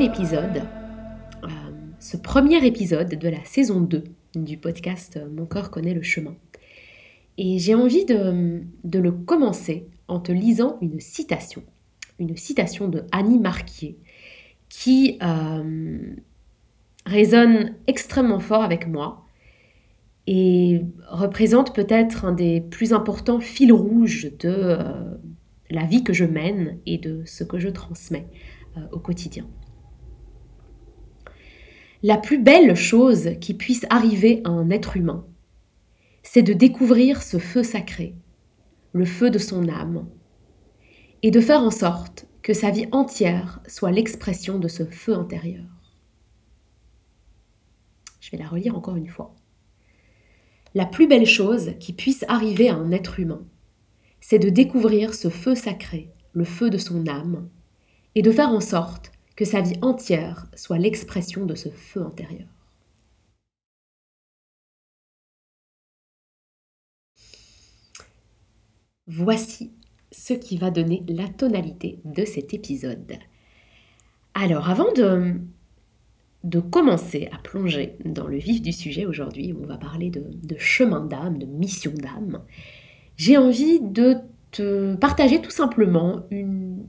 épisode, euh, ce premier épisode de la saison 2 du podcast Mon corps connaît le chemin. Et j'ai envie de, le commencer en te lisant une citation, une citation de Annie Marquier qui euh, résonne extrêmement fort avec moi et représente peut-être un des plus importants fils rouges de euh, la vie que je mène et de ce que je transmets euh, au quotidien. La plus belle chose qui puisse arriver à un être humain, c'est de découvrir ce feu sacré, le feu de son âme, et de faire en sorte que sa vie entière soit l'expression de ce feu intérieur. Je vais la relire encore une fois. La plus belle chose qui puisse arriver à un être humain, c'est de découvrir ce feu sacré, le feu de son âme, et de faire en sorte que sa vie entière soit l'expression de ce feu intérieur. Voici ce qui va donner la tonalité de cet épisode. Alors, avant de, de commencer à plonger dans le vif du sujet aujourd'hui, où on va parler de, de chemin d'âme, de mission d'âme, j'ai envie de te partager tout simplement une...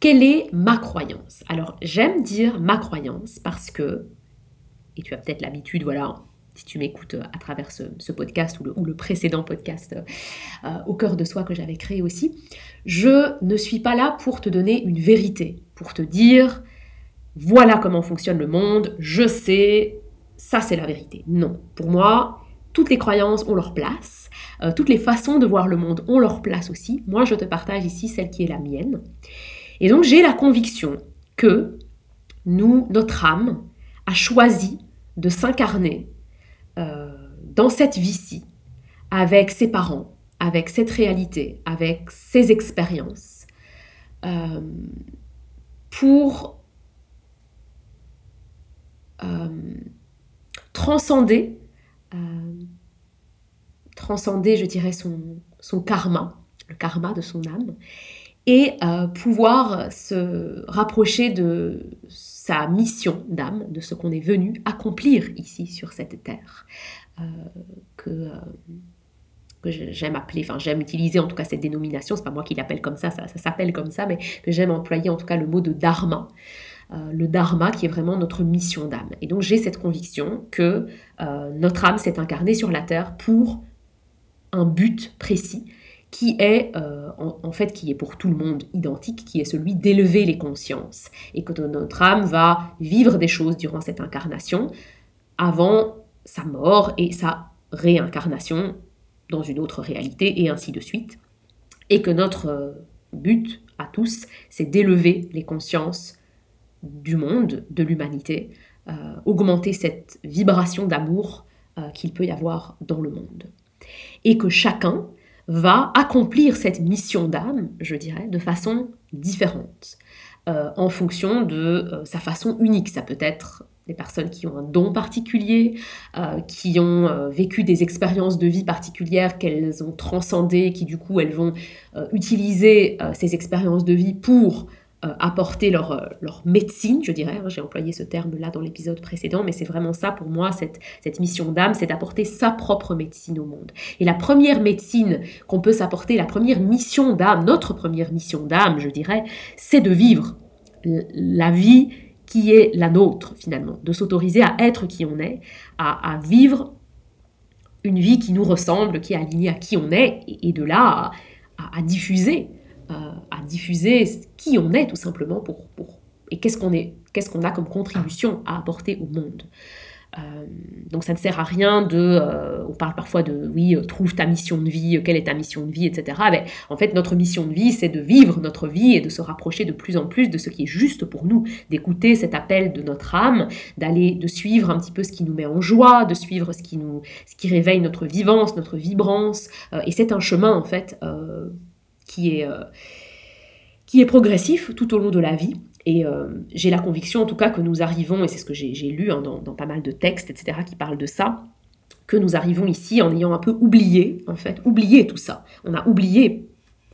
Quelle est ma croyance? Alors j'aime dire ma croyance parce que, et tu as peut-être l'habitude, voilà, si tu m'écoutes à travers ce, podcast ou le, précédent podcast euh, au cœur de soi que j'avais créé aussi, je ne suis pas là pour te donner une vérité, pour te dire voilà comment fonctionne le monde, je sais, ça c'est la vérité. Non, pour moi, toutes les croyances ont leur place, euh, toutes les façons de voir le monde ont leur place aussi. Moi, je te partage ici celle qui est la mienne. Et donc, j'ai la conviction que nous, notre âme, a choisi de s'incarner euh, dans cette vie-ci, avec ses parents, avec cette réalité, avec ses expériences, euh, pour transcender transcender, je dirais, son karma, le karma de son âme, et euh, pouvoir se rapprocher de sa mission d'âme, de ce qu'on est venu accomplir ici sur cette terre, euh, que, euh, j'aime appeler, enfin j'aime utiliser en tout cas cette dénomination, c'est pas moi qui l'appelle comme ça, ça, ça s'appelle comme ça, mais que j'aime employer en tout cas le mot de dharma. le dharma qui est vraiment notre mission d'âme. Et donc j'ai cette conviction que notre âme s'est incarnée sur la terre pour un but précis qui est euh, en, fait qui est pour tout le monde identique, qui est celui d'élever les consciences et que notre âme va vivre des choses durant cette incarnation avant sa mort et sa réincarnation dans une autre réalité et ainsi de suite. Et que notre euh, but à tous, c'est d'élever les consciences du monde, de l'humanité, euh, augmenter cette vibration d'amour qu'il peut y avoir dans le monde et que chacun va accomplir cette mission d'âme, je dirais, de façon différente, euh, en fonction de euh, sa façon unique. Ça peut être des personnes qui ont un don particulier, euh, qui ont vécu des expériences de vie particulières qu'elles ont transcendées, qui du coup elles vont utiliser ces expériences de vie pour apporter leur, euh, leur, médecine, je dirais. Hein, j'ai employé ce terme-là dans l'épisode précédent, mais c'est vraiment ça pour moi, cette, cette mission d'âme, c'est d'apporter sa propre médecine au monde. Et la première médecine qu'on peut s'apporter, la première mission d'âme, notre première mission d'âme, je dirais, c'est de vivre la vie qui est la nôtre finalement, de s'autoriser à être qui on est, à, vivre une vie qui nous ressemble, qui est alignée à qui on est, et, de là à diffuser à diffuser qui on est tout simplement pour, pour et qu'est-ce qu'on est, qu'est-ce qu'on a comme contribution à apporter au monde. Euh, donc ça ne sert à rien de, euh, on parle parfois de, oui, euh, trouve ta mission de vie, quelle est ta mission de vie, etc. Mais en fait, notre mission de vie, c'est de vivre notre vie et de se rapprocher de plus en plus de ce qui est juste pour nous, d'écouter cet appel de notre âme, d'aller, de suivre un petit peu ce qui nous met en joie, de suivre ce qui nous, ce qui réveille notre vivance, notre vibrance. et c'est un chemin en fait qui est, euh, qui est progressif tout au long de la vie. Et euh, j'ai la conviction en tout cas que nous arrivons, et c'est ce que j'ai lu hein, dans, pas mal de textes, etc., qui parlent de ça, que nous arrivons ici en ayant un peu oublié, en fait, oublié tout ça. On a oublié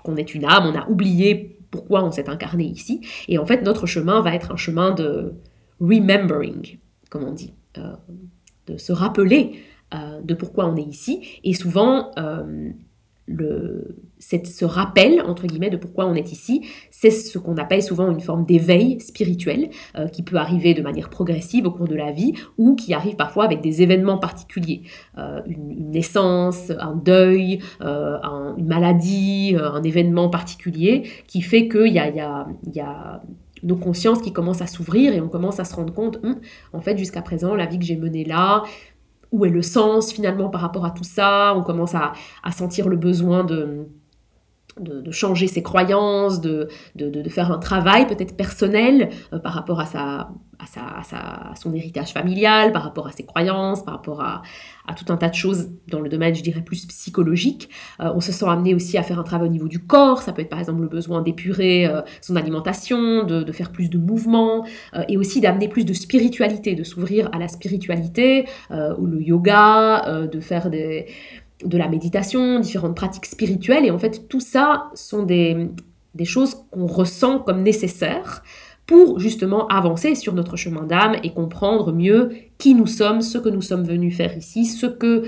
qu'on est une âme, on a oublié pourquoi on s'est incarné ici. Et en fait, notre chemin va être un chemin de remembering, comme on dit, de se rappeler de pourquoi on est ici. Et souvent, le, ce rappel, entre guillemets, de pourquoi on est ici, c'est ce qu'on appelle souvent une forme d'éveil spirituel, euh, qui peut arriver de manière progressive au cours de la vie, ou qui arrive parfois avec des événements particuliers. Euh, une, naissance, un deuil, euh, une maladie, un événement particulier, qui fait qu'il y a, y, a, nos consciences qui commencent à s'ouvrir et on commence à se rendre compte, hum, en fait, jusqu'à présent, la vie que j'ai menée là, où est le sens finalement par rapport à tout ça? On commence à, sentir le besoin de, de, changer ses croyances, de, de, faire un travail peut-être personnel euh, par rapport à, sa, à, sa, à, son héritage familial, par rapport à ses croyances, par rapport à, tout un tas de choses dans le domaine, je dirais, plus psychologique. Euh, on se sent amené aussi à faire un travail au niveau du corps, ça peut être par exemple le besoin d'épurer euh, son alimentation, de, faire plus de mouvements, et aussi d'amener plus de spiritualité, de s'ouvrir à la spiritualité, ou le yoga, de faire des de la méditation, différentes pratiques spirituelles. Et en fait, tout ça sont des, choses qu'on ressent comme nécessaires pour justement avancer sur notre chemin d'âme et comprendre mieux qui nous sommes, ce que nous sommes venus faire ici, ce que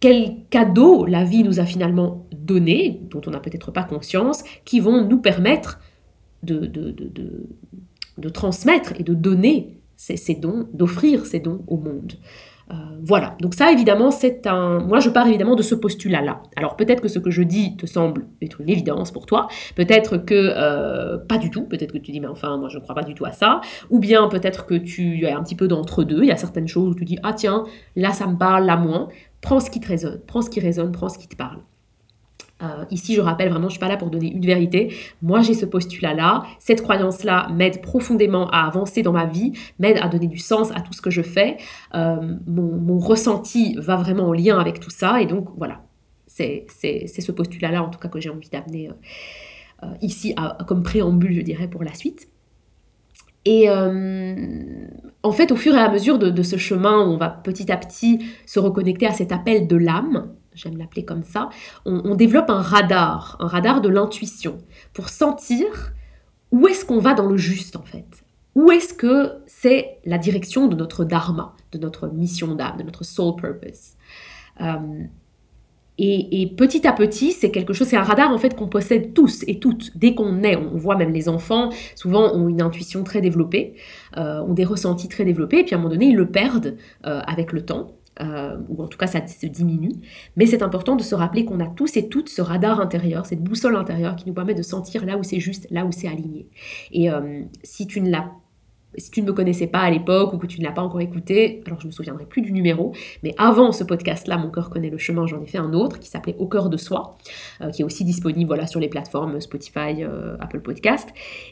quel cadeau la vie nous a finalement donné, dont on n'a peut-être pas conscience, qui vont nous permettre de, transmettre et de donner ces dons, d'offrir ces dons au monde. Euh, voilà, donc ça évidemment c'est un... Moi je pars évidemment de ce postulat-là. Alors peut-être que ce que je dis te semble être une évidence pour toi, peut-être que euh, pas du tout, peut-être que tu dis mais enfin moi je ne crois pas du tout à ça, ou bien peut-être que tu es un petit peu d'entre-deux, il y a certaines choses où tu dis ah tiens, là ça me parle, là moins, prends ce qui te prends ce qui résonne, prends ce qui te parle. Euh, ici, je rappelle vraiment, je suis pas là pour donner une vérité. Moi, j'ai ce postulat-là. Cette croyance-là m'aide profondément à avancer dans ma vie, m'aide à donner du sens à tout ce que je fais. Euh, mon, ressenti va vraiment en lien avec tout ça. Et donc, voilà, c'est ce postulat-là, en tout cas, que j'ai envie d'amener euh, ici comme préambule, je dirais, pour la suite. Et en fait, au fur et à mesure de, ce chemin on va petit à petit se reconnecter à cet appel de l'âme, j'aime l'appeler comme ça, on, développe un radar, un radar de l'intuition, pour sentir où est-ce qu'on va dans le juste en fait. Où est-ce que c'est la direction de notre dharma, de notre mission d'âme, de notre soul purpose? Euh, et, petit à petit, c'est quelque chose, c'est un radar en fait qu'on possède tous et toutes. Dès qu'on naît, on voit même les enfants, souvent ont une intuition très développée, euh, ont des ressentis très développés, et puis à un moment donné, ils le perdent euh, avec le temps. Euh, ou en tout cas ça se diminue. Mais c'est important de se rappeler qu'on a tous et toutes ce radar intérieur, cette boussole intérieure qui nous permet de sentir là où c'est juste, là où c'est aligné. Et euh, si tu ne si tu ne me connaissais pas à l'époque ou que tu ne l'as pas encore écouté, alors je me souviendrai plus du numéro, mais avant ce podcast-là, Mon cœur connaît le chemin, j'en ai fait un autre qui s'appelait Au cœur de soi, euh, qui est aussi disponible voilà, sur les plateformes Spotify, Apple Podcast.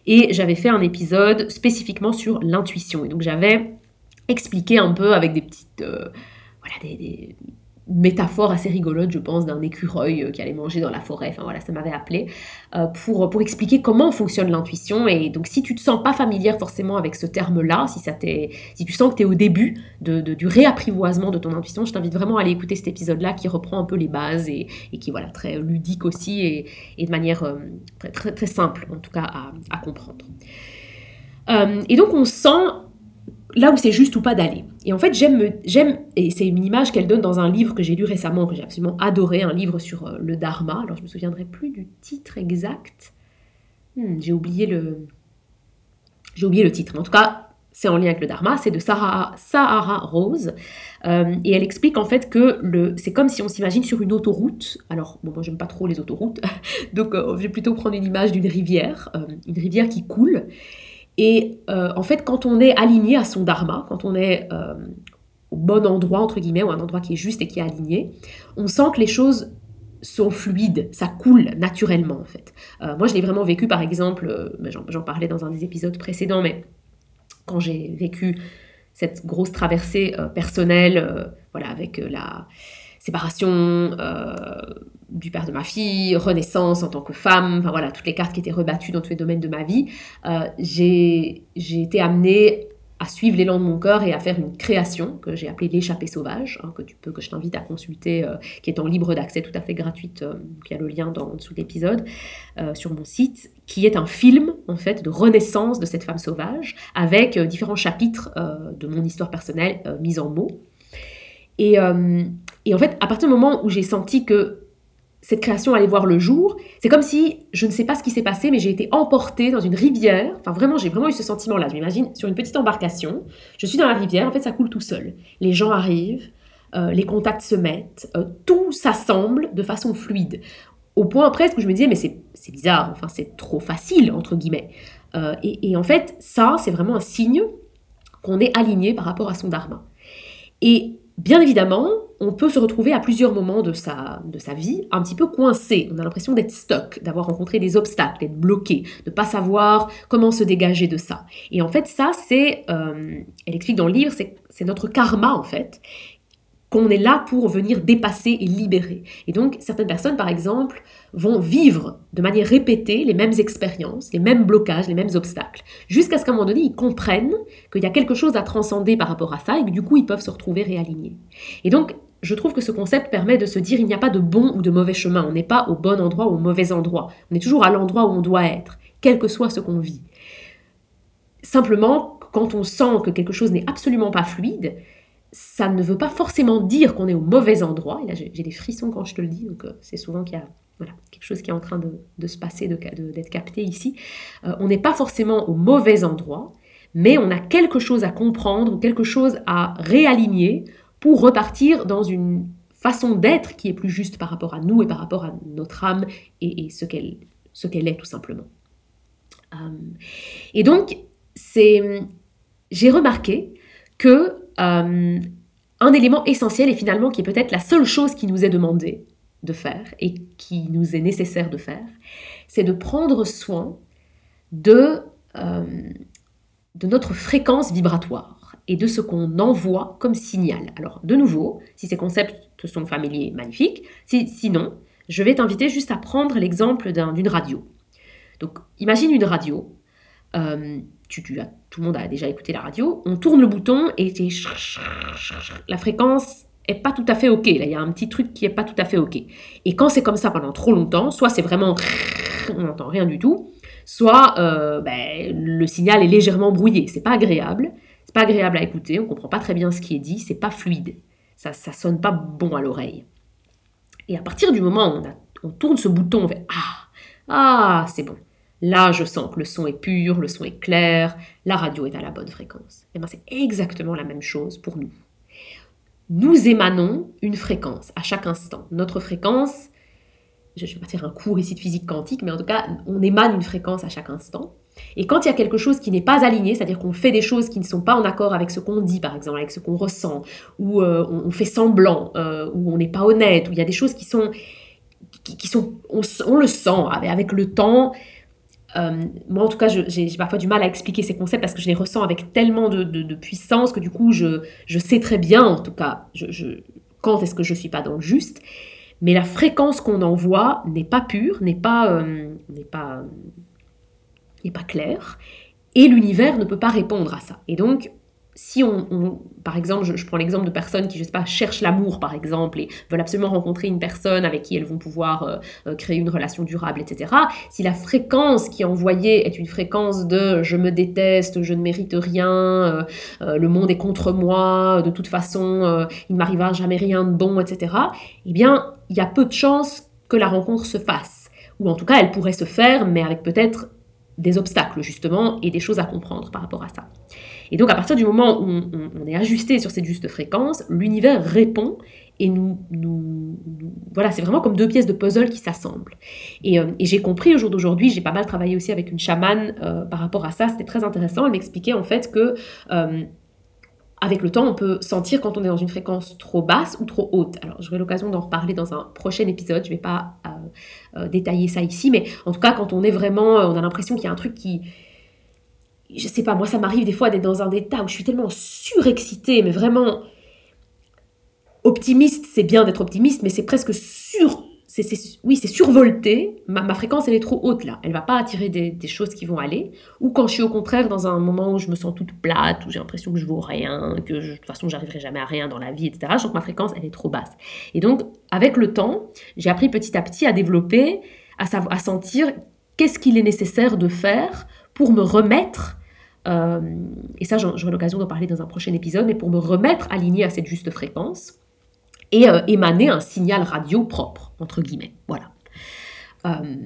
Et j'avais fait un épisode spécifiquement sur l'intuition. Et donc j'avais expliqué un peu avec des petites voilà, des, métaphores assez rigolotes, je pense, d'un écureuil euh, qui allait manger dans la forêt. Enfin voilà, ça m'avait appelé euh, pour, pour expliquer comment fonctionne l'intuition. Et donc, si tu te sens pas familière forcément avec ce terme-là, si, si tu sens que tu es au début du réapprivoisement de ton intuition, je t'invite vraiment à aller écouter cet épisode-là qui reprend un peu les bases et, qui voilà très ludique aussi et, de manière euh, très, très, très, simple en tout cas à comprendre. et donc, on sent là où c'est juste ou pas d'aller. Et en fait, j'aime, et c'est une image qu'elle donne dans un livre que j'ai lu récemment, que j'ai absolument adoré, un livre sur euh, le Dharma. Alors, je me souviendrai plus du titre exact. Hmm, j'ai oublié le, j'ai oublié le titre. En tout cas, c'est en lien avec le Dharma. C'est de Sahara, Sahara Rose, euh, et elle explique en fait que le, c'est comme si on s'imagine sur une autoroute. Alors, bon, moi, j'aime pas trop les autoroutes, donc euh, je vais plutôt prendre une image d'une rivière, une rivière qui coule. Et euh, en fait, quand on est aligné à son dharma, quand on est euh, au bon endroit, entre guillemets, ou un endroit qui est juste et qui est aligné, on sent que les choses sont fluides, ça coule naturellement en fait. Euh, moi, je l'ai vraiment vécu, par exemple, j'en parlais dans un des épisodes précédents, mais quand j'ai vécu cette grosse traversée personnelle, voilà, avec la séparation du père de ma fille, renaissance en tant que femme, enfin voilà, toutes les cartes qui étaient rebattues dans tous les domaines de ma vie, euh, j'ai été amenée à suivre l'élan de mon cœur et à faire une création que j'ai appelée l'échappée sauvage, hein, que tu peux, que je t'invite à consulter, euh, qui est en libre d'accès, tout à fait gratuite. Euh, il y a le lien dans, en dessous de l'épisode euh, sur mon site, qui est un film en fait de renaissance de cette femme sauvage avec différents chapitres de mon histoire personnelle mis en mots. Et, et en fait, à partir du moment où j'ai senti que cette création allait voir le jour. C'est comme si, je ne sais pas ce qui s'est passé, mais j'ai été emportée dans une rivière. Enfin, vraiment, j'ai vraiment eu ce sentiment-là. Je m'imagine sur une petite embarcation. Je suis dans la rivière, en fait, ça coule tout seul. Les gens arrivent, euh, les contacts se mettent, euh, tout s'assemble de façon fluide. Au point presque où je me disais, mais c'est bizarre, enfin, c'est trop facile, entre guillemets. Euh, et, et en fait, ça, c'est vraiment un signe qu'on est aligné par rapport à son dharma. Et Bien évidemment, on peut se retrouver à plusieurs moments de sa, de sa vie un petit peu coincé. On a l'impression d'être stuck, d'avoir rencontré des obstacles, d'être bloqué, de ne pas savoir comment se dégager de ça. Et en fait, ça, c'est, euh, elle explique dans le livre, c'est notre karma en fait, qu'on est là pour venir dépasser et libérer. Et donc, certaines personnes, par exemple, vont vivre de manière répétée les mêmes expériences, les mêmes blocages, les mêmes obstacles, jusqu'à ce qu'à un moment donné, ils comprennent qu'il y a quelque chose à transcender par rapport à ça et que du coup, ils peuvent se retrouver réalignés. Et donc, je trouve que ce concept permet de se dire il n'y a pas de bon ou de mauvais chemin, on n'est pas au bon endroit ou au mauvais endroit, on est toujours à l'endroit où on doit être, quel que soit ce qu'on vit. Simplement, quand on sent que quelque chose n'est absolument pas fluide, ça ne veut pas forcément dire qu'on est au mauvais endroit. Et là, j'ai des frissons quand je te le dis, donc euh, c'est souvent qu'il y a voilà, quelque chose qui est en train de, se passer, d'être capté ici. Euh, on n'est pas forcément au mauvais endroit, mais on a quelque chose à comprendre quelque chose à réaligner pour repartir dans une façon d'être qui est plus juste par rapport à nous et par rapport à notre âme et, ce qu'elle ce qu'elle est tout simplement. Euh, et donc, j'ai remarqué que euh, un élément essentiel et finalement qui est peut-être la seule chose qui nous est demandée de faire et qui nous est nécessaire de faire, c'est de prendre soin de, euh, de notre fréquence vibratoire et de ce qu'on envoie comme signal. Alors de nouveau, si ces concepts te sont familiers, magnifique. sinon, je vais t'inviter juste à prendre l'exemple d'une radio. Donc imagine une radio. Euh, tu, tout le monde a déjà écouté la radio, on tourne le bouton et c'est la fréquence est pas tout à fait ok. Là, il y a un petit truc qui est pas tout à fait ok. Et quand c'est comme ça pendant trop longtemps, soit c'est vraiment on n'entend rien du tout, soit euh, ben, le signal est légèrement brouillé. C'est pas agréable, c'est pas agréable à écouter, on comprend pas très bien ce qui est dit, c'est pas fluide, ça ça sonne pas bon à l'oreille. Et à partir du moment où on, on tourne ce bouton, on fait ah ah c'est bon. Là, je sens que le son est pur, le son est clair, la radio est à la bonne fréquence. Et eh bien, c'est exactement la même chose pour nous. Nous émanons une fréquence à chaque instant. Notre fréquence, je ne vais pas faire un cours ici de physique quantique, mais en tout cas, on émane une fréquence à chaque instant. Et quand il y a quelque chose qui n'est pas aligné, c'est-à-dire qu'on fait des choses qui ne sont pas en accord avec ce qu'on dit, par exemple, avec ce qu'on ressent, ou euh, on, fait semblant, euh, ou on n'est pas honnête, ou il y a des choses qui sont, qui, sont, on, le sent avec le temps, euh, moi, en tout cas, j'ai parfois du mal à expliquer ces concepts parce que je les ressens avec tellement de, puissance que du coup, je, sais très bien, en tout cas, je, quand est-ce que je suis pas dans le juste. Mais la fréquence qu'on envoie n'est pas pure, n'est pas, euh, pas, pas claire, et l'univers ne peut pas répondre à ça. Et donc, si on, par exemple, je, prends l'exemple de personnes qui, je sais pas, cherchent l'amour, par exemple, et veulent absolument rencontrer une personne avec qui elles vont pouvoir euh, euh, créer une relation durable, etc. Si la fréquence qui est envoyée est une fréquence de je me déteste, je ne mérite rien, euh, le monde est contre moi, de toute façon, il ne m'arrivera jamais rien de bon, etc. Eh bien, il y a peu de chances que la rencontre se fasse. Ou en tout cas, elle pourrait se faire, mais avec peut-être des obstacles, justement, et des choses à comprendre par rapport à ça. Et donc à partir du moment où on, est ajusté sur cette juste fréquence, l'univers répond et nous, nous, voilà, c'est vraiment comme deux pièces de puzzle qui s'assemblent. Et, euh, j'ai compris au jour d'aujourd'hui, j'ai pas mal travaillé aussi avec une chamane euh, par rapport à ça, c'était très intéressant. Elle m'expliquait en fait que euh, avec le temps, on peut sentir quand on est dans une fréquence trop basse ou trop haute. Alors, j'aurai l'occasion d'en reparler dans un prochain épisode. Je vais pas détailler ça ici, mais en tout cas, quand on est vraiment, on a l'impression qu'il y a un truc qui, je sais pas, moi ça m'arrive des fois d'être dans un état où je suis tellement surexcitée, mais vraiment optimiste, c'est bien d'être optimiste, mais c'est presque sur, oui, c'est survolté. Ma, fréquence, elle est trop haute là. Elle va pas attirer des, choses qui vont aller. Ou quand je suis au contraire dans un moment où je me sens toute plate, où j'ai l'impression que je vaux rien, que de toute façon, j'arriverai jamais à rien dans la vie, etc. Je ma fréquence, elle est trop basse. Et donc, avec le temps, j'ai appris petit à petit à développer, à, à sentir qu'est-ce qu'il est nécessaire de faire pour me remettre euh, et ça, j'aurai l'occasion d'en parler dans un prochain épisode, mais pour me remettre aligné à cette juste fréquence et euh, émaner un signal radio propre, entre guillemets. Voilà. Euh,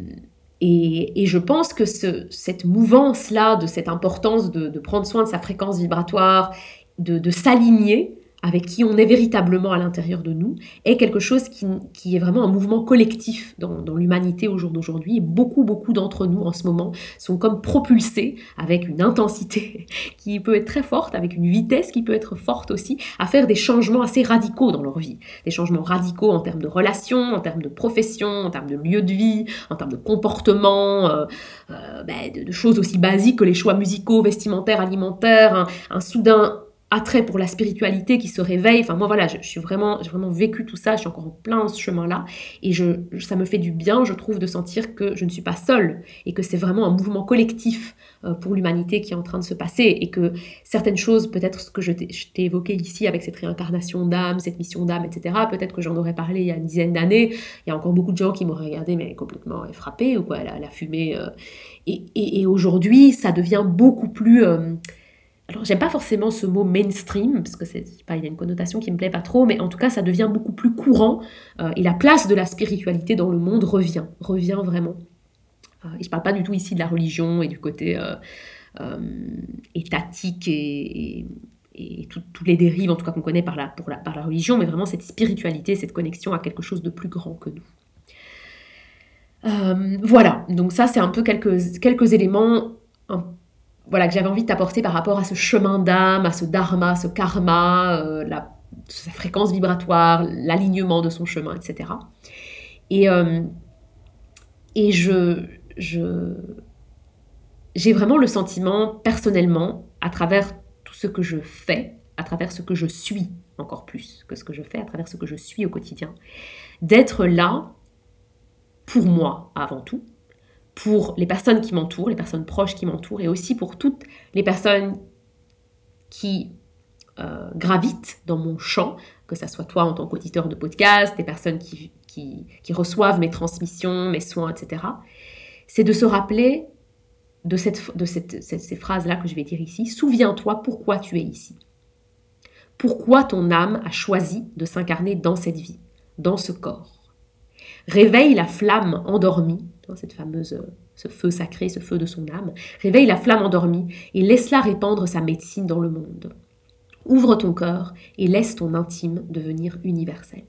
et, je pense que ce, cette mouvance-là, de cette importance de, prendre soin de sa fréquence vibratoire, de, de s'aligner, avec qui on est véritablement à l'intérieur de nous, est quelque chose qui, est vraiment un mouvement collectif dans, l'humanité au jour d'aujourd'hui. Beaucoup, beaucoup d'entre nous en ce moment sont comme propulsés avec une intensité qui peut être très forte, avec une vitesse qui peut être forte aussi, à faire des changements assez radicaux dans leur vie. Des changements radicaux en termes de relations, en termes de profession, en termes de lieu de vie, en termes de comportement, euh, euh, ben, de, choses aussi basiques que les choix musicaux, vestimentaires, alimentaires, un soudain attrait pour la spiritualité qui se réveille. Enfin, moi, voilà, je, suis vraiment, j'ai vraiment vécu tout ça. Je suis encore en plein ce chemin-là. Et je, ça me fait du bien, je trouve, de sentir que je ne suis pas seule et que c'est vraiment un mouvement collectif euh, pour l'humanité qui est en train de se passer. Et que certaines choses, peut-être ce que je t'ai évoqué ici avec cette réincarnation d'âme, cette mission d'âme, etc., peut-être que j'en aurais parlé il y a une dizaine d'années. Il y a encore beaucoup de gens qui m'auraient regardé, mais complètement frappé ou quoi, la, fumée. Euh. et, et, aujourd'hui, ça devient beaucoup plus. Euh, alors j'aime pas forcément ce mot mainstream, parce que c'est pas, a une connotation qui me plaît pas trop, mais en tout cas ça devient beaucoup plus courant, euh, et la place de la spiritualité dans le monde revient, revient vraiment. Euh, et je parle pas du tout ici de la religion et du côté euh, étatique et, et, toutes les dérives en tout cas qu'on connaît par la, par la religion, mais vraiment cette spiritualité, cette connexion à quelque chose de plus grand que nous. voilà, donc ça c'est un peu quelques, quelques éléments voilà, que j'avais envie de t'apporter par rapport à ce chemin d'âme, à ce dharma, ce karma, euh, sa fréquence vibratoire, l'alignement de son chemin, etc. Et, euh, je, j'ai vraiment le sentiment, personnellement, à travers tout ce que je fais, à travers ce que je suis, encore plus que ce que je fais, à travers ce que je suis au quotidien, d'être là pour moi avant tout, pour les personnes qui m'entourent, les personnes proches qui m'entourent, et aussi pour toutes les personnes qui euh, gravitent dans mon champ, que ce soit toi en tant qu'auditeur de podcast, des personnes qui, qui, reçoivent mes transmissions, mes soins, etc. C'est de se rappeler de, cette, de cette, ces phrases-là que je vais dire ici. Souviens-toi pourquoi tu es ici. Pourquoi ton âme a choisi de s'incarner dans cette vie, dans ce corps. Réveille la flamme endormie cette fameuse, ce feu sacré, ce feu de son âme, réveille la flamme endormie et laisse-la répandre sa médecine dans le monde. Ouvre ton cœur et laisse ton intime devenir universel.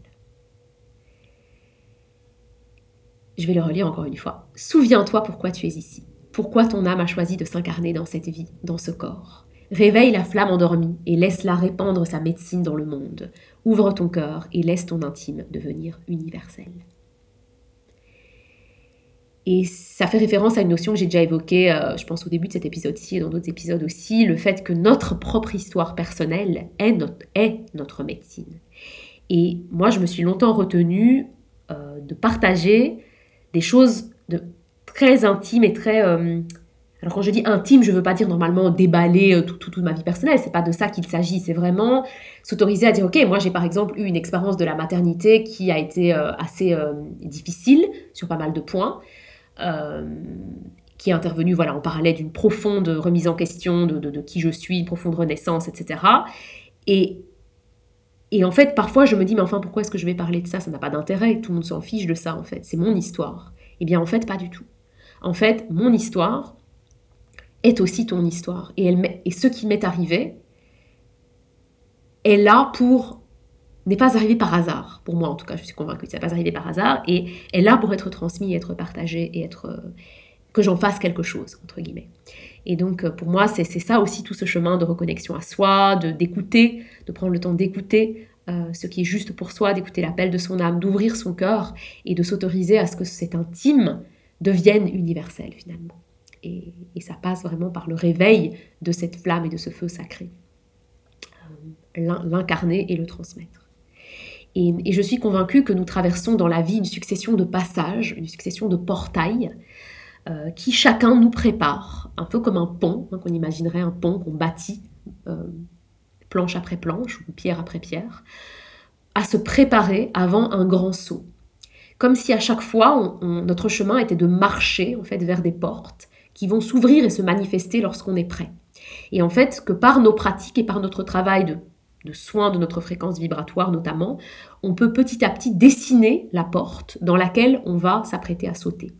Je vais le relire encore une fois. Souviens-toi pourquoi tu es ici, pourquoi ton âme a choisi de s'incarner dans cette vie, dans ce corps. Réveille la flamme endormie et laisse-la répandre sa médecine dans le monde. Ouvre ton cœur et laisse ton intime devenir universel. Et ça fait référence à une notion que j'ai déjà évoquée, euh, je pense au début de cet épisode-ci et dans d'autres épisodes aussi, le fait que notre propre histoire personnelle est notre, est notre médecine. Et moi, je me suis longtemps retenue euh, de partager des choses très intimes et très... Euh, alors quand je dis intime, je ne veux pas dire normalement déballer toute ma vie personnelle, c'est pas de ça qu'il s'agit, c'est vraiment s'autoriser à dire ok, moi j'ai par exemple eu une expérience de la maternité qui a été assez difficile sur pas mal de points. Euh, qui est intervenu voilà, en parallèle d'une profonde remise en question de, qui je suis, une profonde renaissance, etc. Et, et en fait, parfois, je me dis, mais enfin, pourquoi est-ce que je vais parler de ça? Ça n'a pas d'intérêt, tout le monde s'en fiche de ça, en fait. C'est mon histoire. Eh bien, en fait, pas du tout. En fait, mon histoire est aussi ton histoire. Et, elle, et ce qui m'est arrivé est là pour n'est pas arrivé par hasard. Pour moi, en tout cas, je suis convaincue que ça n'est pas arrivé par hasard et est là pour être transmis, être partagé et être euh, que j'en fasse quelque chose entre guillemets. Et donc, euh, pour moi, c'est ça aussi tout ce chemin de reconnexion à soi, de d'écouter, de prendre le temps d'écouter euh, ce qui est juste pour soi, d'écouter l'appel de son âme, d'ouvrir son cœur et de s'autoriser à ce que cet intime devienne universel finalement. Et, et, ça passe vraiment par le réveil de cette flamme et de ce feu sacré. L'incarner et le transmettre. Et, je suis convaincue que nous traversons dans la vie une succession de passages, une succession de portails euh, qui chacun nous prépare, un peu comme un pont, hein, qu'on imaginerait un pont qu'on bâtit euh, planche après planche ou pierre après pierre, à se préparer avant un grand saut. Comme si à chaque fois, notre chemin était de marcher en fait vers des portes qui vont s'ouvrir et se manifester lorsqu'on est prêt. Et en fait, que par nos pratiques et par notre travail de de soins de notre fréquence vibratoire notamment, on peut petit à petit dessiner la porte dans laquelle on va s'apprêter à sauter.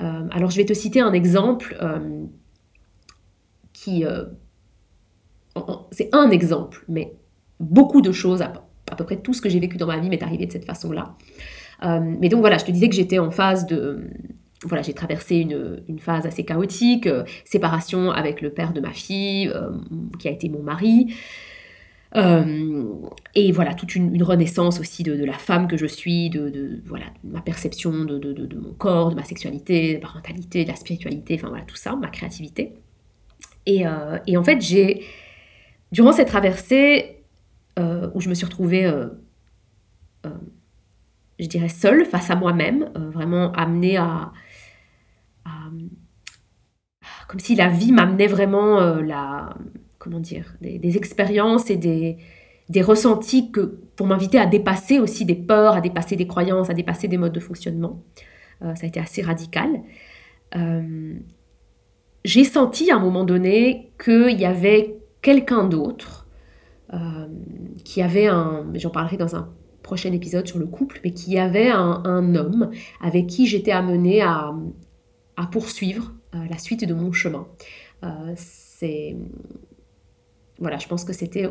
Euh, alors je vais te citer un exemple euh, qui... Euh, c'est un exemple, mais beaucoup de choses, à, peu près tout ce que j'ai vécu dans ma vie m'est arrivé de cette façon-là. mais donc voilà, je te disais que j'étais en phase de... Voilà, j'ai traversé une, une, phase assez chaotique, séparation avec le père de ma fille, qui a été mon mari. Euh, et voilà, toute une, renaissance aussi de, la femme que je suis, de, voilà, ma perception de, mon corps, de ma sexualité, de ma parentalité, de la spiritualité, enfin voilà, tout ça, ma créativité. Et, euh, en fait, j'ai, durant cette traversée euh, où je me suis retrouvée, je dirais, seule face à moi-même, vraiment amenée à, Comme si la vie m'amenait vraiment la comment dire, des, expériences et des, des ressentis que, pour m'inviter à dépasser aussi des peurs, à dépasser des croyances, à dépasser des modes de fonctionnement. Euh, ça a été assez radical. Euh, j'ai senti à un moment donné qu'il y avait quelqu'un d'autre euh, qui avait un, j'en parlerai dans un prochain épisode sur le couple, mais qui avait un, un homme avec qui j'étais amenée à, à poursuivre la suite de mon chemin. c'est voilà, je pense que c'était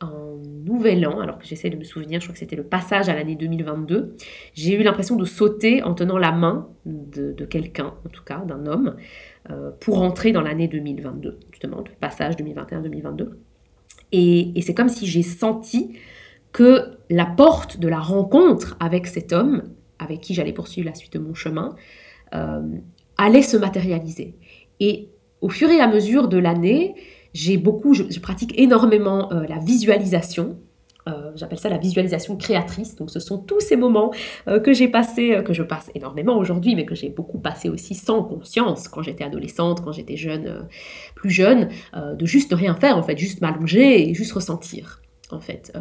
un nouvel an, alors que j'essaie de me souvenir, je crois que c'était le passage à l'année 2022, j'ai eu l'impression de sauter en tenant la main de, quelqu'un, en tout cas d'un homme, euh, pour entrer dans l'année 2022, justement, le passage 2021-2022. Et, c'est comme si j'ai senti que la porte de la rencontre avec cet homme, avec qui j'allais poursuivre la suite de mon chemin, euh, allait se matérialiser. Et au fur et à mesure de l'année, j'ai beaucoup, je, pratique énormément euh, la visualisation. Euh, j'appelle ça la visualisation créatrice. Donc, ce sont tous ces moments euh, que j'ai passés, que je passe énormément aujourd'hui, mais que j'ai beaucoup passé aussi sans conscience quand j'étais adolescente, quand j'étais jeune, plus jeune, de juste ne rien faire, en fait, juste m'allonger et juste ressentir, en fait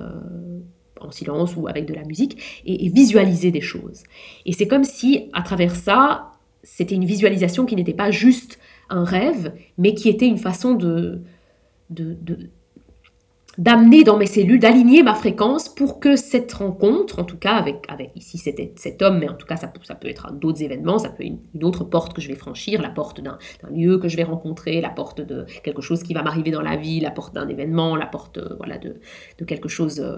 en silence ou avec de la musique, et, visualiser des choses. Et c'est comme si, à travers ça, c'était une visualisation qui n'était pas juste un rêve, mais qui était une façon de, d'amener dans mes cellules, d'aligner ma fréquence pour que cette rencontre, en tout cas avec, ici c'était cet homme, mais en tout cas ça, peut, ça peut être d'autres événements, ça peut être une, autre porte que je vais franchir, la porte d'un lieu que je vais rencontrer, la porte de quelque chose qui va m'arriver dans la vie, la porte d'un événement, la porte euh, voilà, de, quelque chose... Euh,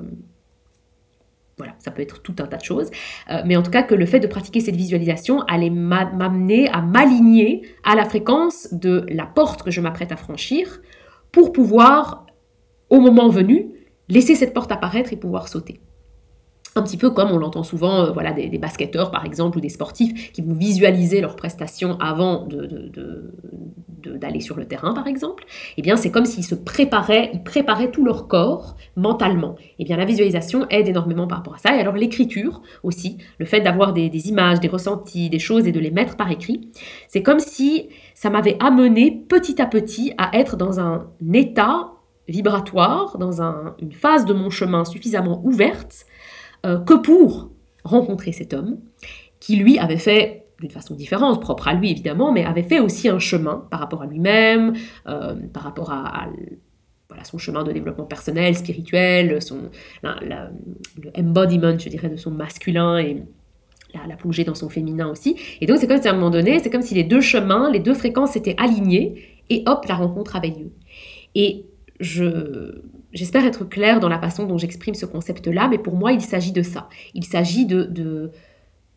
voilà, ça peut être tout un tas de choses. Euh, mais en tout cas, que le fait de pratiquer cette visualisation allait m'amener à m'aligner à la fréquence de la porte que je m'apprête à franchir pour pouvoir, au moment venu, laisser cette porte apparaître et pouvoir sauter. Un petit peu comme on l'entend souvent, euh, voilà, des, basketteurs par exemple ou des sportifs qui vont visualiser leurs prestations avant d'aller sur le terrain par exemple. Eh bien, c'est comme s'ils se préparaient, ils préparaient tout leur corps mentalement. Eh bien, la visualisation aide énormément par rapport à ça. Et alors, l'écriture aussi, le fait d'avoir des, images, des ressentis, des choses et de les mettre par écrit, c'est comme si ça m'avait amené petit à petit à être dans un état vibratoire, dans une phase de mon chemin suffisamment ouverte euh, que pour rencontrer cet homme, qui lui avait fait d'une façon différente, propre à lui évidemment, mais avait fait aussi un chemin par rapport à lui-même, euh, par rapport à, son chemin de développement personnel, spirituel, son, le embodiment, je dirais, de son masculin et la, plongée dans son féminin aussi. Et donc c'est comme si à un moment donné, c'est comme si les deux chemins, les deux fréquences étaient alignées et hop, la rencontre avait lieu. Et je, j'espère être claire dans la façon dont j'exprime ce concept-là, mais pour moi, il s'agit de ça. Il s'agit de,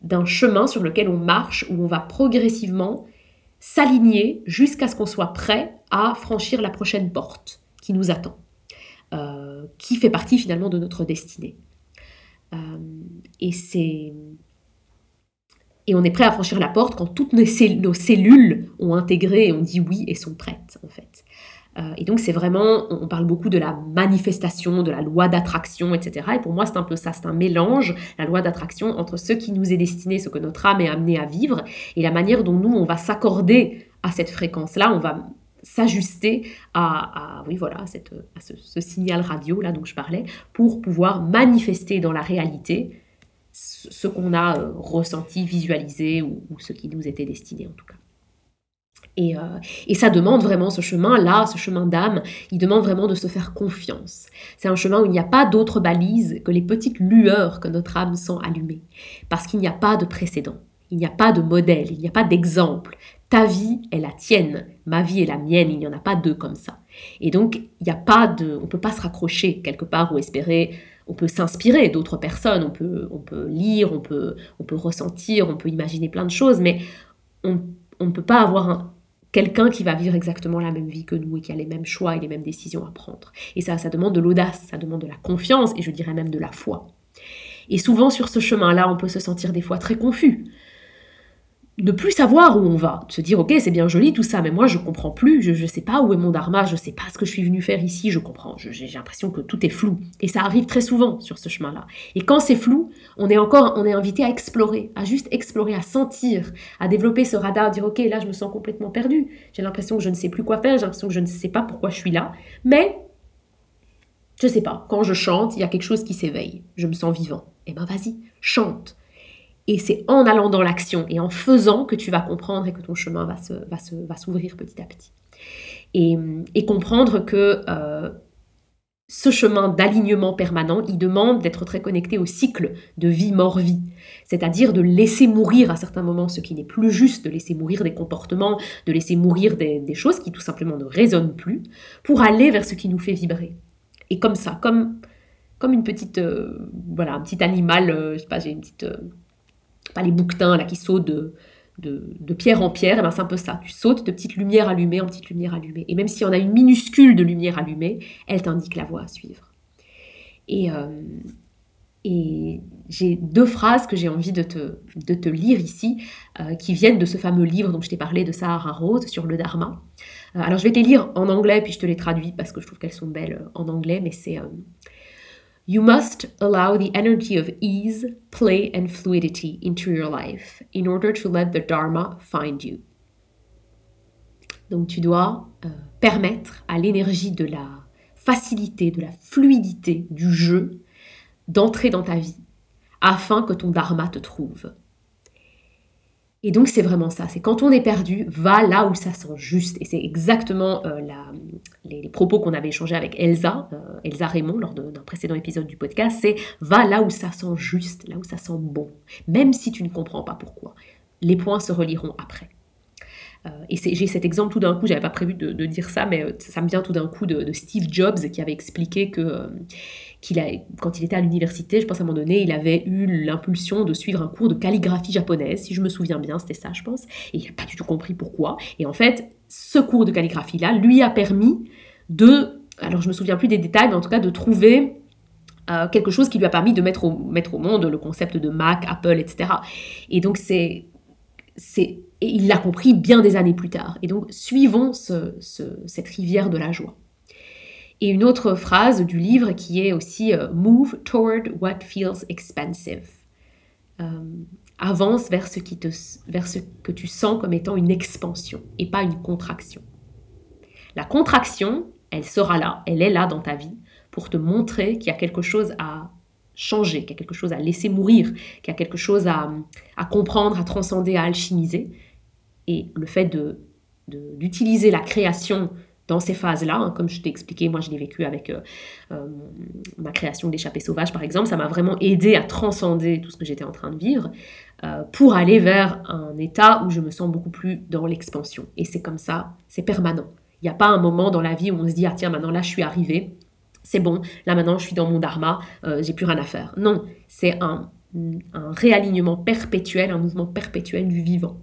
d'un chemin sur lequel on marche, où on va progressivement s'aligner jusqu'à ce qu'on soit prêt à franchir la prochaine porte qui nous attend, euh, qui fait partie finalement de notre destinée. Euh, et et on est prêt à franchir la porte quand toutes nos, cellules ont intégré et ont dit oui et sont prêtes, en fait. Euh, et donc c'est vraiment, on parle beaucoup de la manifestation, de la loi d'attraction, etc. Et pour moi c'est un peu ça, c'est un mélange, la loi d'attraction, entre ce qui nous est destiné, ce que notre âme est amenée à vivre, et la manière dont nous, on va s'accorder à cette fréquence-là, on va s'ajuster à, oui, voilà, à ce, signal radio là dont je parlais, pour pouvoir manifester dans la réalité ce, qu'on a euh, ressenti, visualisé, ou ce qui nous était destiné en tout cas. Euh, et, ça demande vraiment ce chemin-là, ce chemin d'âme, il demande vraiment de se faire confiance. C'est un chemin où il n'y a pas d'autre balise que les petites lueurs que notre âme sent allumer. Parce qu'il n'y a pas de précédent, il n'y a pas de modèle, il n'y a pas d'exemple. Ta vie est la tienne, ma vie est la mienne, il n'y en a pas deux comme ça. Et donc, il n'y a pas de... On peut pas se raccrocher quelque part ou espérer... On peut s'inspirer d'autres personnes, on peut, on peut lire, on peut, on peut ressentir, on peut imaginer plein de choses, mais on, on ne peut pas avoir un, quelqu'un qui va vivre exactement la même vie que nous et qui a les mêmes choix et les mêmes décisions à prendre. Et ça, ça demande de l'audace, ça demande de la confiance et je dirais même de la foi. Et souvent sur ce chemin-là, on peut se sentir des fois très confus ne plus savoir où on va, se dire ok c'est bien joli tout ça, mais moi je comprends plus, je ne sais pas où est mon dharma, je ne sais pas ce que je suis venu faire ici, je comprends, j'ai l'impression que tout est flou. Et ça arrive très souvent sur ce chemin-là. Et quand c'est flou, on est encore, on est invité à explorer, à juste explorer, à sentir, à développer ce radar, dire ok là je me sens complètement perdu, j'ai l'impression que je ne sais plus quoi faire, j'ai l'impression que je ne sais pas pourquoi je suis là, mais je sais pas, quand je chante, il y a quelque chose qui s'éveille, je me sens vivant. Eh ben vas-y, chante et c'est en allant dans l'action et en faisant que tu vas comprendre et que ton chemin va, se, va, se, va s'ouvrir petit à petit. Et, et comprendre que euh, ce chemin d'alignement permanent, il demande d'être très connecté au cycle de vie-mort-vie. C'est-à-dire de laisser mourir à certains moments ce qui n'est plus juste, de laisser mourir des comportements, de laisser mourir des, choses qui tout simplement ne résonnent plus, pour aller vers ce qui nous fait vibrer. Et comme ça, comme, comme une petite, euh, voilà, un petit animal, euh, je sais pas, j'ai une petite pas les bouquetins là qui sautent de, de, pierre en pierre, eh ben c'est un peu ça. Tu sautes de petite lumière allumée en petite lumière allumée. Et même si on a une minuscule de lumière allumée, elle t'indique la voie à suivre. Et, euh, et j'ai deux phrases que j'ai envie de te, de te lire ici, euh, qui viennent de ce fameux livre dont je t'ai parlé de Sahara Rose sur le Dharma. Euh, alors je vais te les lire en anglais, puis je te les traduis parce que je trouve qu'elles sont belles en anglais, mais c'est You must allow the energy of ease, play, and fluidity into your life in order to let the Dharma find you. Donc tu dois euh, permettre à l'énergie de la facilité, de la fluidité du jeu d'entrer dans ta vie afin que ton Dharma te trouve. Et donc c'est vraiment ça, c'est quand on est perdu, va là où ça sent juste. Et c'est exactement euh, les, propos qu'on avait échangés avec Elsa, euh, Elsa Raymond, lors d'un précédent épisode du podcast, c'est va là où ça sent juste, là où ça sent bon, même si tu ne comprends pas pourquoi. Les points se relieront après. Euh, et j'ai cet exemple tout d'un coup, j'avais pas prévu de, dire ça, mais ça me vient tout d'un coup de, Steve Jobs qui avait expliqué que quand il était à l'université, je pense à un moment donné, il avait eu l'impulsion de suivre un cours de calligraphie japonaise, si je me souviens bien, c'était ça, je pense, et il n'a pas du tout compris pourquoi. Et en fait, ce cours de calligraphie-là lui a permis de, alors je me souviens plus des détails, mais en tout cas de trouver euh, quelque chose qui lui a permis de mettre au, monde le concept de Mac, Apple, etc. Et donc c'est, c'est, il l'a compris bien des années plus tard. Et donc suivons cette rivière de la joie. Et une autre phrase du livre qui est aussi euh, Move toward what feels expensive. Euh, avance vers ce, qui te, vers ce que tu sens comme étant une expansion et pas une contraction. La contraction, elle sera là, elle est là dans ta vie pour te montrer qu'il y a quelque chose à changer, qu'il y a quelque chose à laisser mourir, qu'il y a quelque chose à, à comprendre, à transcender, à alchimiser. Et le fait de d'utiliser la création dans ces phases-là, hein, comme je t'ai expliqué, moi je l'ai vécu avec euh, euh, ma création d'échappée sauvage par exemple, ça m'a vraiment aidé à transcender tout ce que j'étais en train de vivre euh, pour aller vers un état où je me sens beaucoup plus dans l'expansion. Et c'est comme ça, c'est permanent. Il n'y a pas un moment dans la vie où on se dit, ah tiens, maintenant là je suis arrivé, c'est bon, là maintenant je suis dans mon dharma, j'ai plus rien à faire. Non, c'est un, un réalignement perpétuel, un mouvement perpétuel du vivant.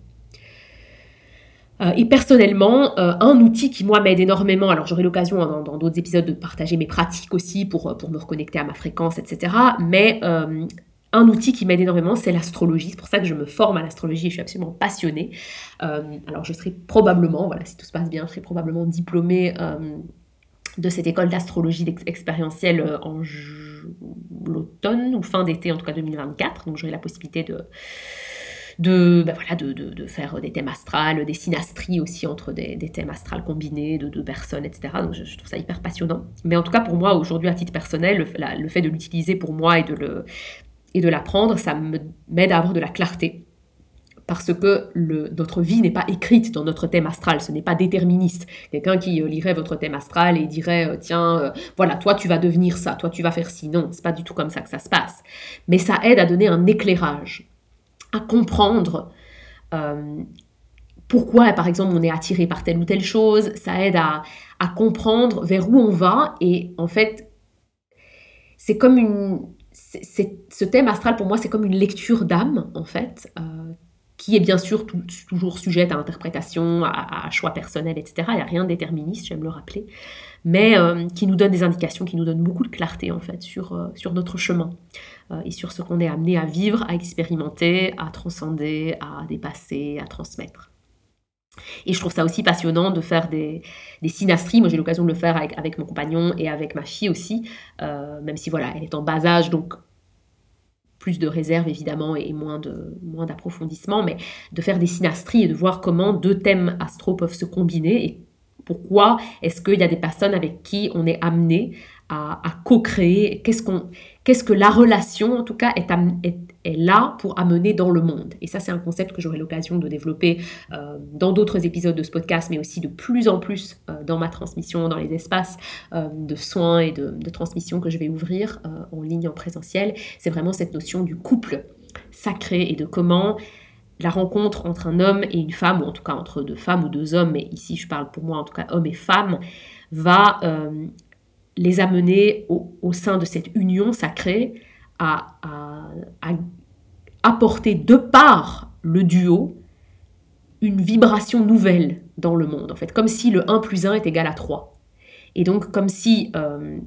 Euh, et personnellement, euh, un outil qui moi m'aide énormément, alors j'aurai l'occasion hein, dans d'autres épisodes de partager mes pratiques aussi pour, pour me reconnecter à ma fréquence, etc. Mais euh, un outil qui m'aide énormément, c'est l'astrologie. C'est pour ça que je me forme à l'astrologie et je suis absolument passionnée. Euh, alors je serai probablement, voilà, si tout se passe bien, je serai probablement diplômée euh, de cette école d'astrologie expérientielle euh, en l'automne ou fin d'été, en tout cas 2024. Donc j'aurai la possibilité de de, ben voilà, de, de, faire des thèmes astrales, des synastries aussi entre des, des thèmes astrales combinés de deux personnes, etc. Donc je, trouve ça hyper passionnant. Mais en tout cas, pour moi, aujourd'hui, à titre personnel, le, le fait de l'utiliser pour moi et de, le, et de l'apprendre, ça m'aide à avoir de la clarté. Parce que le, notre vie n'est pas écrite dans notre thème astral, ce n'est pas déterministe. Quelqu'un qui euh, lirait votre thème astral et dirait euh, tiens, euh, voilà, toi tu vas devenir ça, toi tu vas faire ci. Non, c'est pas du tout comme ça que ça se passe. Mais ça aide à donner un éclairage à comprendre euh, pourquoi, par exemple, on est attiré par telle ou telle chose. Ça aide à, comprendre vers où on va. Et en fait, c'est comme une... ce thème astral, pour moi, c'est comme une lecture d'âme, en fait, euh, qui est bien sûr toujours sujette à interprétation, à, choix personnel, etc. Il n'y a rien de déterministe, j'aime le rappeler, mais euh, qui nous donne des indications, qui nous donne beaucoup de clarté, en fait, sur, sur notre chemin. Euh, et sur ce qu'on est amené à vivre, à expérimenter, à transcender, à dépasser, à transmettre. Et je trouve ça aussi passionnant de faire des, des synastries. Moi, j'ai l'occasion de le faire avec, avec, mon compagnon et avec ma fille aussi, euh, même si voilà, elle est en bas âge, donc plus de réserve évidemment et moins de moins d'approfondissement, mais de faire des synastries et de voir comment deux thèmes astro peuvent se combiner et pourquoi est-ce qu'il y a des personnes avec qui on est amené à, co-créer Qu'est-ce qu'on qu'est-ce que la relation, en tout cas, est, est, là pour amener dans le monde. Et ça, c'est un concept que j'aurai l'occasion de développer euh, dans d'autres épisodes de ce podcast, mais aussi de plus en plus euh, dans ma transmission, dans les espaces euh, de soins et de, transmission que je vais ouvrir en ligne, en présentiel. C'est vraiment cette notion du couple sacré et de comment la rencontre entre un homme et une femme, ou en tout cas entre deux femmes ou deux hommes, mais ici je parle pour moi en tout cas homme et femme, va les amener au, sein de cette union sacrée à, apporter de par le duo une vibration nouvelle dans le monde, en fait, comme si le 1 plus 1 est égal à 3. Et donc comme si euh,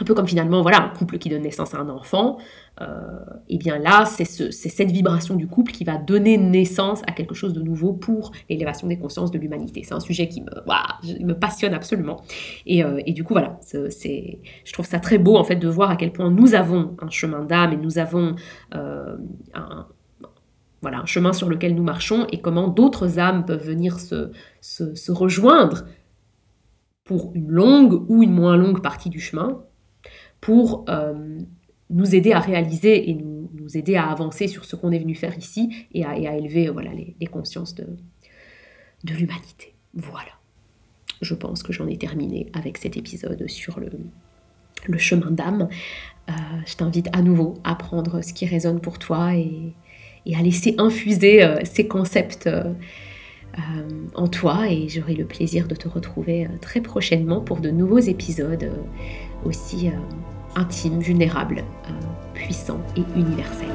un peu comme finalement, voilà, un couple qui donne naissance à un enfant, et euh, eh bien là, c'est cette vibration du couple qui va donner naissance à quelque chose de nouveau pour l'élévation des consciences de l'humanité. C'est un sujet qui me, me passionne absolument. Et, euh, et du coup, voilà, c'est, je trouve ça très beau en fait de voir à quel point nous avons un chemin d'âme et nous avons euh, un, voilà, un chemin sur lequel nous marchons et comment d'autres âmes peuvent venir se, se rejoindre pour une longue ou une moins longue partie du chemin pour euh, nous aider à réaliser et nous, aider à avancer sur ce qu'on est venu faire ici et à, élever voilà, les, consciences de, de l'humanité. Voilà. Je pense que j'en ai terminé avec cet épisode sur le, le chemin d'âme. Euh, je t'invite à nouveau à prendre ce qui résonne pour toi et, et à laisser infuser euh, ces concepts en toi. Et j'aurai le plaisir de te retrouver très prochainement pour de nouveaux épisodes aussi intime, vulnérable, euh, puissant et universel.